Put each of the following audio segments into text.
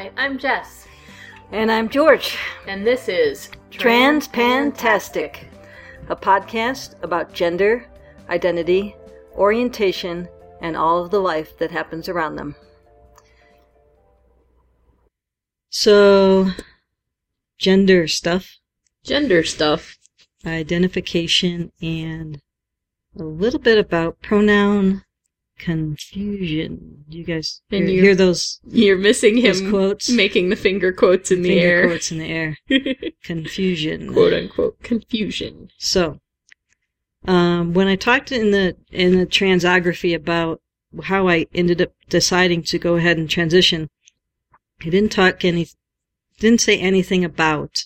Hi, I'm Jess, And I'm George. and this is Transpantastic, a podcast about gender, identity, orientation, and all of the life that happens around them. So, gender stuff, Gender stuff. identification, and a little bit about pronoun confusion. Do you guys hear, you- hear those, You're missing him quotes? making the finger quotes in the Finger air. quotes in the air. Confusion. Quote unquote confusion. So, um, when I talked in the in the transography about how I ended up deciding to go ahead and transition, I didn't talk any, didn't say anything about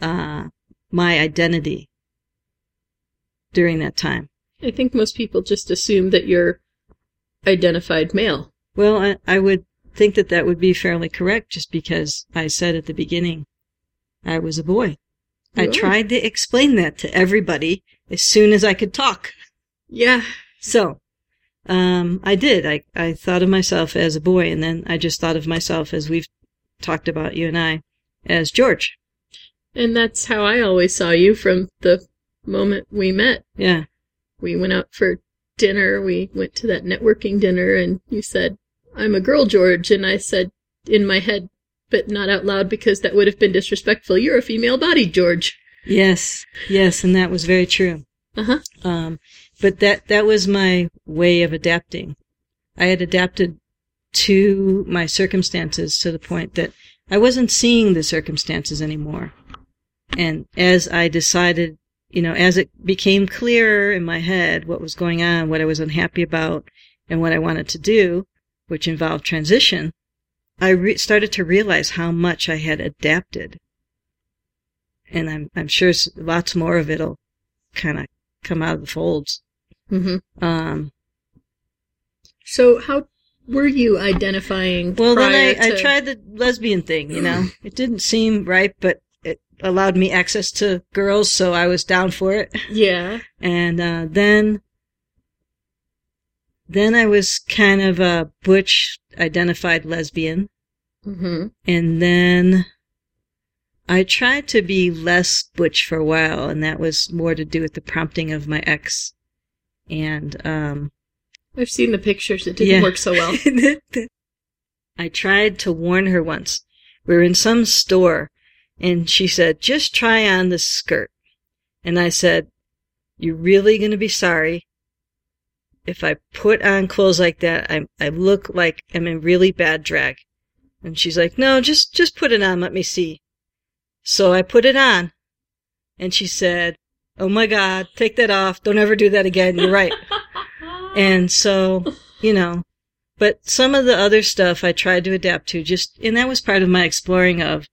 uh, my identity during that time. I think most people just assume that you're identified male. Well, I, I would think that that would be fairly correct, just because I said at the beginning I was a boy. I are. tried to explain that to everybody as soon as I could talk. Yeah. So, um, I did. I, I thought of myself as a boy, and then I just thought of myself, as we've talked about, you and I, as George. And that's how I always saw you from the moment we met. Yeah. We went out for dinner. We went to that networking dinner, and you said, I'm a girl, George. And I said in my head, but not out loud because that would have been disrespectful, you're a female body, George. Yes. Yes, and that was very true. Uh huh. Um, but that, that was my way of adapting. I had adapted to my circumstances to the point that I wasn't seeing the circumstances anymore. And as I decided, you know, as it became clearer in my head what was going on, what I was unhappy about, and what I wanted to do, which involved transition, I re- started to realize how much I had adapted. And I'm, I'm sure lots more of it'll kind of come out of the folds. Mm-hmm. Um, So how were you identifying? well, then I, I to- tried the lesbian thing, you know. It didn't seem right, but allowed me access to girls, so I was down for it. Yeah. And uh, then, then I was kind of a butch identified lesbian. Mm-hmm. And then I tried to be less butch for a while, and that was more to do with the prompting of my ex. And um, I've seen the pictures. It didn't Yeah. work so well. I tried to warn her once. We were in some store, and she said, "Just try on this skirt." And I said, "You're really going to be sorry if I put on clothes like that. I I look like I'm in really bad drag." And she's like, "No, just just put it on. Let me see." So I put it on, and she said, "Oh my God, take that off. Don't ever do that again. You're right." And so, you know, but some of the other stuff I tried to adapt to just, and that was part of my exploring of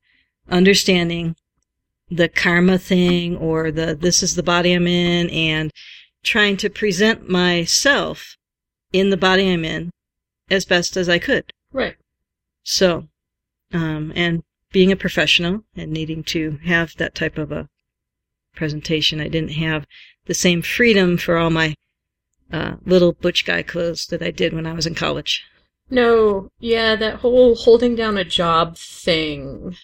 understanding the karma thing or the this is the body I'm in and trying to present myself in the body I'm in as best as I could. right. So, um, and being a professional and needing to have that type of a presentation, I didn't have the same freedom for all my uh, little butch guy clothes that I did when I was in college. No. Yeah, that whole holding down a job thing.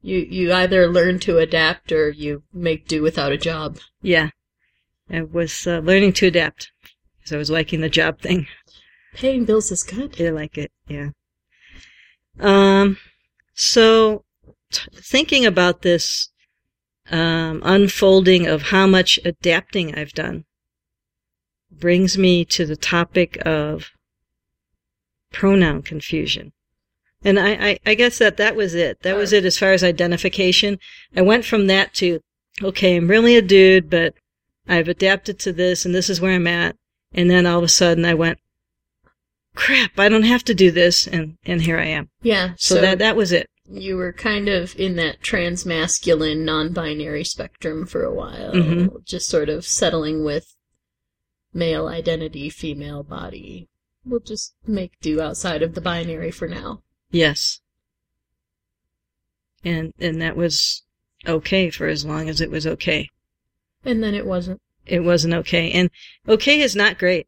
You you either learn to adapt or you make do without a job. Yeah, I was uh, learning to adapt because I was liking the job thing. Paying bills is good. I like it. Yeah. Um. So, t- thinking about this um, unfolding of how much adapting I've done brings me to the topic of pronoun confusion. And I, I, I guess that that was it. That was it as far as identification. I went from that to, okay, I'm really a dude, but I've adapted to this and this is where I'm at. And then all of a sudden I went, crap, I don't have to do this. And, and here I am. Yeah. So, So, that, that was it. you were kind of in that transmasculine, non-binary spectrum for a while, Mhm. just sort of settling with male identity, female body. We'll just make do outside of the binary for now. Yes. And, and that was okay for as long as it was okay. And then it wasn't. It wasn't okay. And okay is not great.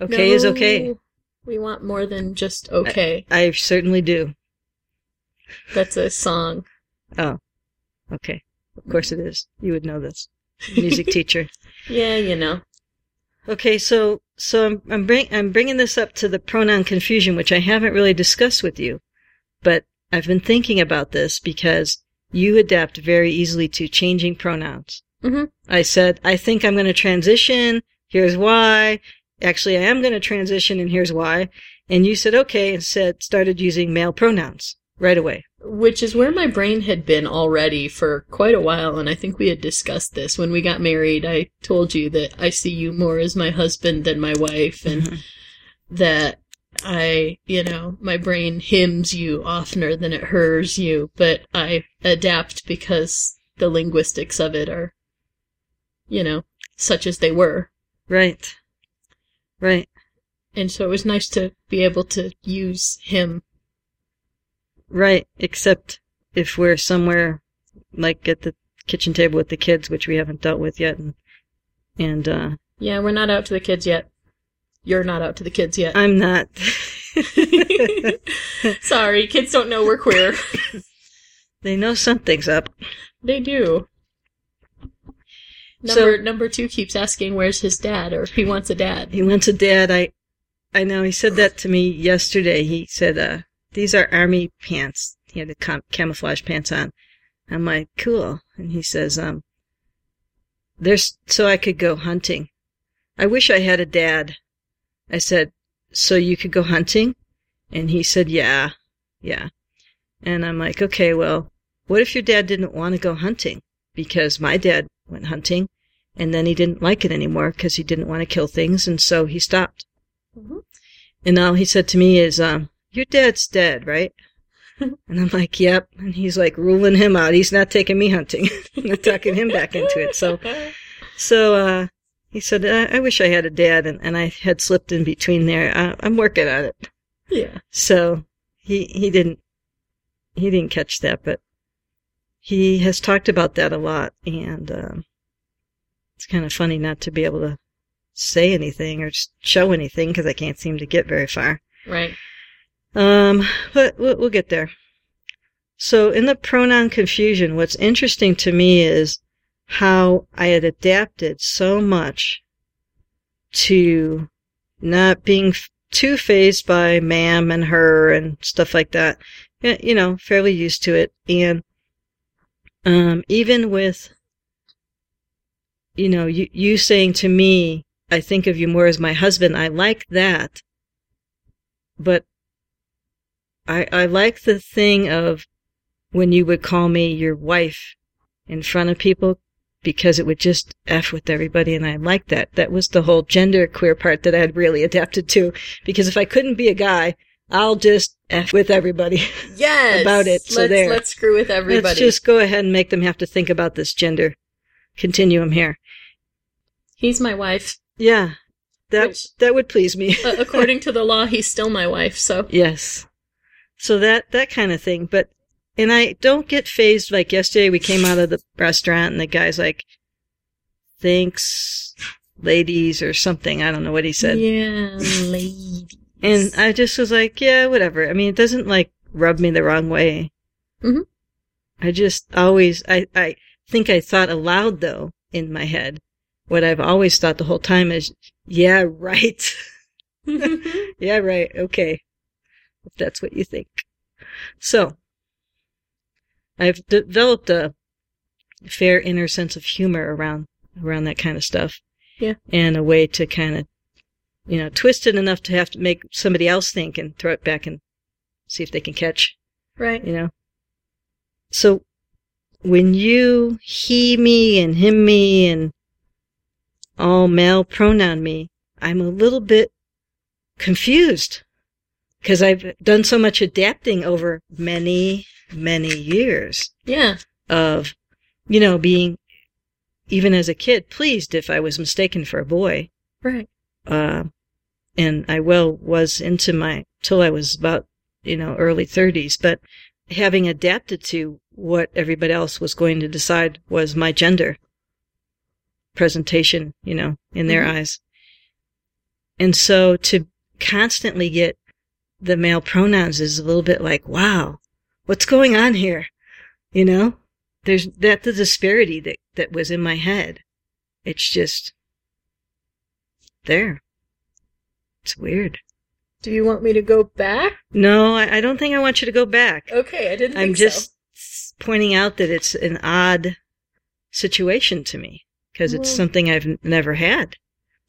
Okay is okay. We want more than just okay. I certainly do. That's a song. Oh, okay. Of course it is. You would know this. Music teacher. Yeah, you know. Okay, so so I'm I'm, bring, I'm bringing this up to the pronoun confusion, which I haven't really discussed with you, but I've been thinking about this because you adapt very easily to changing pronouns. hmm I said I think I'm going to transition. Here's why. Actually, I am going to transition, and here's why. And you said okay, and said started using male pronouns right away. Which is where my brain had been already for quite a while, and I think we had discussed this when we got married. I told you that I see you more as my husband than my wife, and that I, you know, my brain hymns you oftener than it hers you, but I adapt because the linguistics of it are, you know, such as they were. Right. Right. And so it was nice to be able to use him. Right, except if we're somewhere like at the kitchen table with the kids, which we haven't dealt with yet, and and uh, Yeah, we're not out to the kids yet. You're not out to the kids yet. I'm not. Sorry, kids don't know we're queer. they know something's up. They do. So- Number number two keeps asking where's his dad, or if he wants a dad. He wants a dad. I, I know. He said that to me yesterday. He said, uh, "These are army pants." He had the cam- camouflage pants on. I'm like, "Cool." And he says, "Um, there's so I could go hunting. I wish I had a dad." I said, "So you could go hunting?" And he said, "Yeah, yeah." And I'm like, "Okay, well, what if your dad didn't want to go hunting? Because my dad went hunting." And then he didn't like it anymore because he didn't want to kill things, and so he stopped. Mhm. And all he said to me is, um, your dad's dead, right? and I'm like, yep. And he's like ruling him out. He's not taking me hunting. I'm not talking him back into it. So, so, uh, he said, I, I wish I had a dad and, and I had slipped in between there. I, I'm working on it. yeah. So he, he didn't, he didn't catch that, but he has talked about that a lot. And, um, it's kind of funny not to be able to say anything or show anything because I can't seem to get very far. Right. Um, but we'll, get there. So in the pronoun confusion, what's interesting to me is how I had adapted so much to not being too fazed by ma'am and her and stuff like that. You know, fairly used to it. And, um, even with, you know, you, you saying to me, I think of you more as my husband, I like that. But I, I like the thing of when you would call me your wife in front of people because it would just F with everybody and I like that. That was the whole gender queer part that I had really adapted to because if I couldn't be a guy, I'll just F with everybody. Yes. About it, so let's there. let's screw with everybody. Let's just go ahead and make them have to think about this gender continuum here. He's my wife. Yeah. That, Which- that would please me. According to the law, he's still my wife. So Yes. So that, that kind of thing. But, and I don't get fazed like yesterday we came out of the restaurant and the guy's like, thanks, ladies, or something. I don't know what he said. yeah, ladies. And I just was like, yeah, whatever. I mean, it doesn't like rub me the wrong way. Mhm. I just always, I, I think I thought aloud though in my head. What I've always thought the whole time is, yeah, right. yeah, right. Okay. If that's what you think. So, I've de- developed a fair inner sense of humor around, around that kind of stuff. Yeah. And a way to kind of, you know, twist it enough to have to make somebody else think and throw it back and see if they can catch, right. you know. So, when you he me and him me and all male pronoun me, I'm a little bit confused because I've done so much adapting over many, many years Yeah. of, you know, being, even as a kid, pleased if I was mistaken for a boy. Right. Uh, and I well was into my, till I was about, you know, early thirties, but having adapted to what everybody else was going to decide was my gender presentation, you know, in their Mhm. eyes. And so to constantly get the male pronouns is a little bit like, wow, what's going on here? You know, there's that the disparity that, that was in my head. It's just there. It's weird. Do you want me to go back? No, I, I don't think I want you to go back. Okay, I didn't I'm just so. pointing out that it's an odd situation to me because it's something I've n- never had.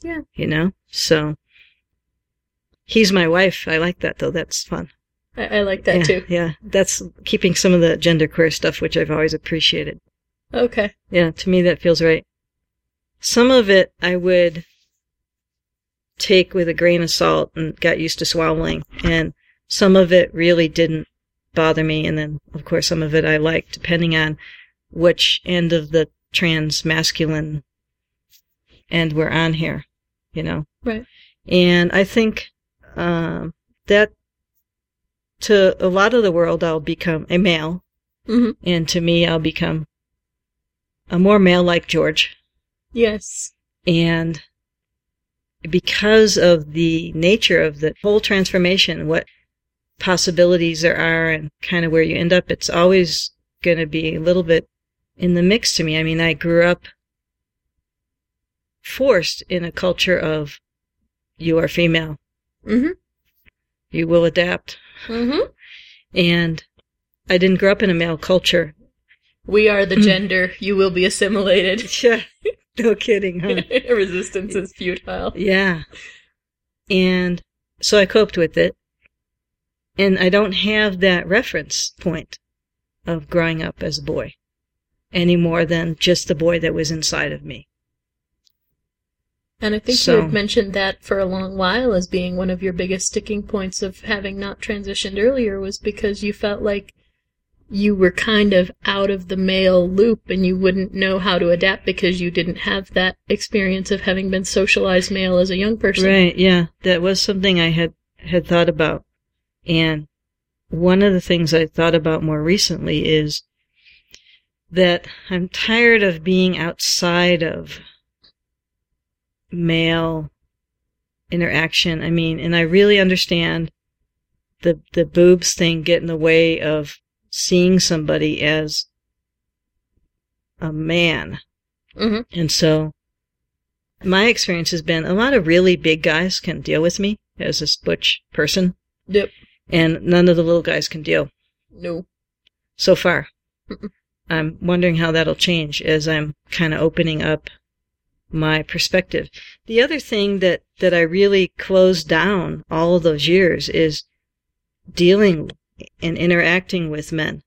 Yeah. You know? So he's my wife. I like that though. That's fun. I, I like that yeah, too. Yeah. That's keeping some of the genderqueer stuff, which I've always appreciated. Okay. Yeah, to me that feels right. Some of it I would take with a grain of salt and got used to swallowing, and some of it really didn't bother me, and then of course some of it I liked, depending on which end of the trans masculine end we're on here, you know. Right. And I think um, that to a lot of the world I'll become a male, hmm and to me I'll become a more male like George. Yes. And because of the nature of the whole transformation, what possibilities there are and kind of where you end up, it's always going to be a little bit in the mix to me. I mean, I grew up forced in a culture of you are female, hmm you will adapt. hmm And I didn't grow up in a male culture. We are the gender. You will be assimilated. Yeah, no kidding, huh? Resistance is futile. Yeah. And so I coped with it. And I don't have that reference point of growing up as a boy any more than just the boy that was inside of me. And I think So- you had mentioned that for a long while as being one of your biggest sticking points of having not transitioned earlier was because you felt like you were kind of out of the male loop and you wouldn't know how to adapt because you didn't have that experience of having been socialized male as a young person. Right, yeah. That was something I had had thought about. And one of the things I thought about more recently is that I'm tired of being outside of male interaction. I mean, and I really understand the the boobs thing get in the way of seeing somebody as a man. hmm And so my experience has been a lot of really big guys can deal with me as a butch person, Yep. and none of the little guys can deal No. so far. Mm-mm. I'm wondering how that'll change as I'm kind of opening up my perspective. The other thing that, that I really closed down all of those years is dealing and interacting with men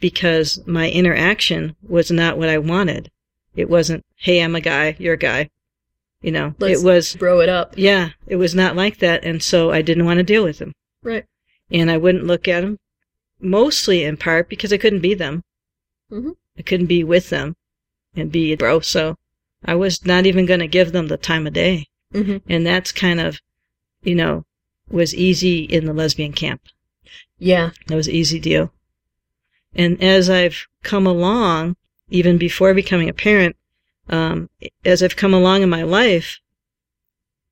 because my interaction was not what I wanted. It wasn't, hey, I'm a guy, you're a guy. You know, Let's it was, Bro it up. yeah, it was not like that. And so I didn't want to deal with them. Right. And I wouldn't look at them mostly in part because I couldn't be them. Mm-hmm. I couldn't be with them and be a bro. So I was not even going to give them the time of day. hmm And that's kind of, you know, was easy in the lesbian camp. Yeah. That was an easy deal. And as I've come along, even before becoming a parent, um, as I've come along in my life,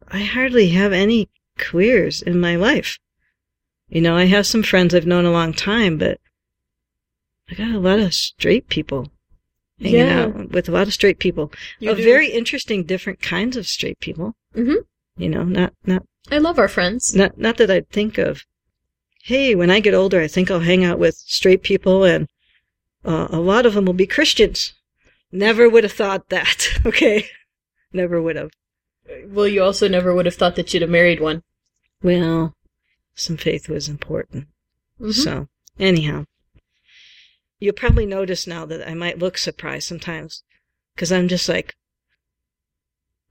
I hardly have any queers in my life. You know, I have some friends I've known a long time, but I got a lot of straight people hanging Yeah. out with a lot of straight people. You of do. very interesting, different kinds of straight people. Mhm. You know, not not I love our friends. not not that I'd think of. Hey, when I get older, I think I'll hang out with straight people, and uh, a lot of them will be Christians. Never would have thought that. Okay, never would have. Well, you also never would have thought that you'd have married one. Well, some faith was important. Mhm. So, anyhow, you'll probably notice now that I might look surprised sometimes, because I'm just like,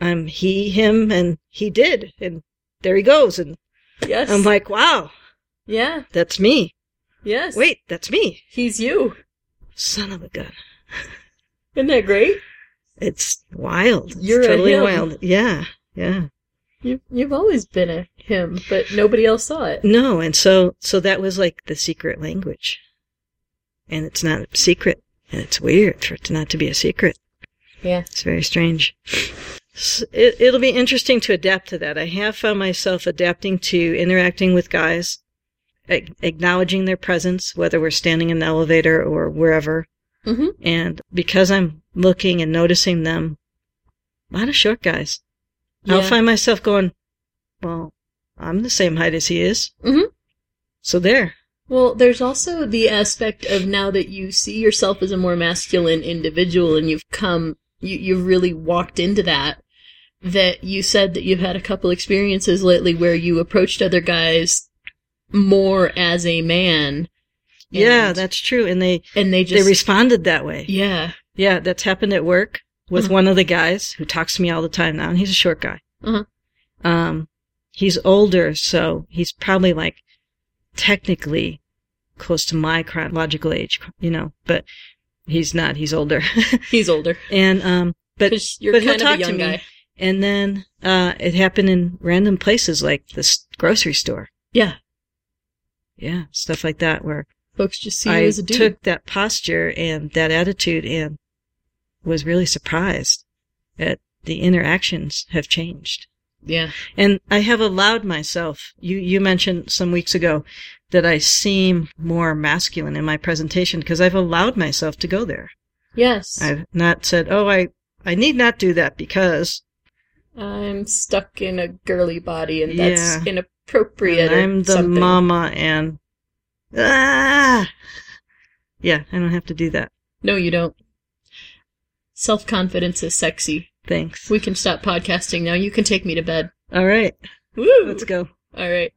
I'm he, him, and he did, and there he goes, and Yes. I'm like, wow, yeah. that's me. Yes. Wait, that's me. He's you. Son of a gun. Isn't that great? It's wild. You're a totally wild. Yeah, yeah. You you've always been a him, but nobody else saw it. No, and so so that was like the secret language. And it's not a secret. And it's weird for it not to be a secret. Yeah. It's very strange. It, it'll be interesting to adapt to that. I have found myself adapting to interacting with guys acknowledging their presence, whether we're standing in the elevator or wherever. Mm-hmm. And because I'm looking and noticing them, a lot of short guys. I'll find myself going, well, I'm the same height as he is. Mhm. So there. Well, there's also the aspect of now that you see yourself as a more masculine individual and you've come, you, you've really walked into that, that you said that you've had a couple experiences lately where you approached other guys more as a man. yeah, that's true. And they, and they they responded that way. yeah. Yeah, that's happened at work with Uh-huh. one of the guys who talks to me all the time now, and he's a short guy. Uh-huh. Um, he's older, so he's probably like technically close to my chronological age, you know, but he's not. He's older, He's older. and um, but but he'll kind of talk a to me. guy. and then uh, it happened in random places like the grocery store. Yeah. Yeah, stuff like that where Folks just see you I as a dude. took that posture and that attitude and was really surprised at the interactions have changed. Yeah. And I have allowed myself, you, you mentioned some weeks ago that I seem more masculine in my presentation because I've allowed myself to go there. Yes. I've not said, oh, I, I need not do that because I'm stuck in a girly body and that's Yeah. inappropriate. or I'm the something. mama and, ah, yeah, I don't have to do that. No, you don't. Self confidence is sexy. Thanks. We can stop podcasting now. You can take me to bed. All right, Woo! let's go. All right.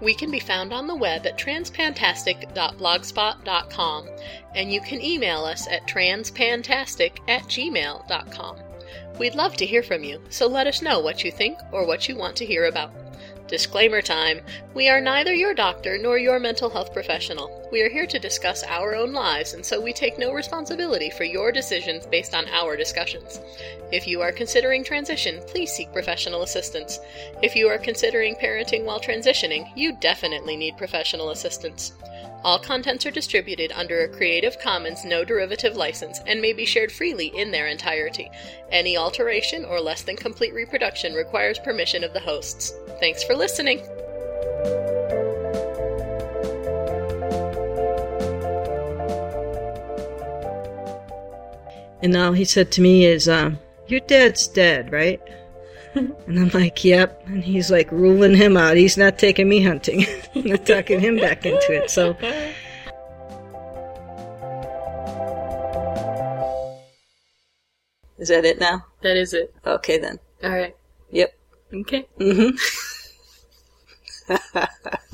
We can be found on the web at transpantastic.blogspot.com, and you can email us at transpantastic at gmail.com. We'd love to hear from you, so let us know what you think or what you want to hear about. Disclaimer time We are neither your doctor nor your mental health professional. We are here to discuss our own lives, and so we take no responsibility for your decisions based on our discussions. If you are considering transition, please seek professional assistance. If you are considering parenting while transitioning, you definitely need professional assistance. All contents are distributed under a Creative Commons no derivative license and may be shared freely in their entirety. Any alteration or less than complete reproduction requires permission of the hosts. Thanks for listening. And all he said to me is, um, your dad's dead, right? And I'm like, yep. And he's like ruling him out. He's not taking me hunting. I'm not talking him back into it. So is that it now? That is it. Okay then. All right. Yep. Okay. Mm-hmm.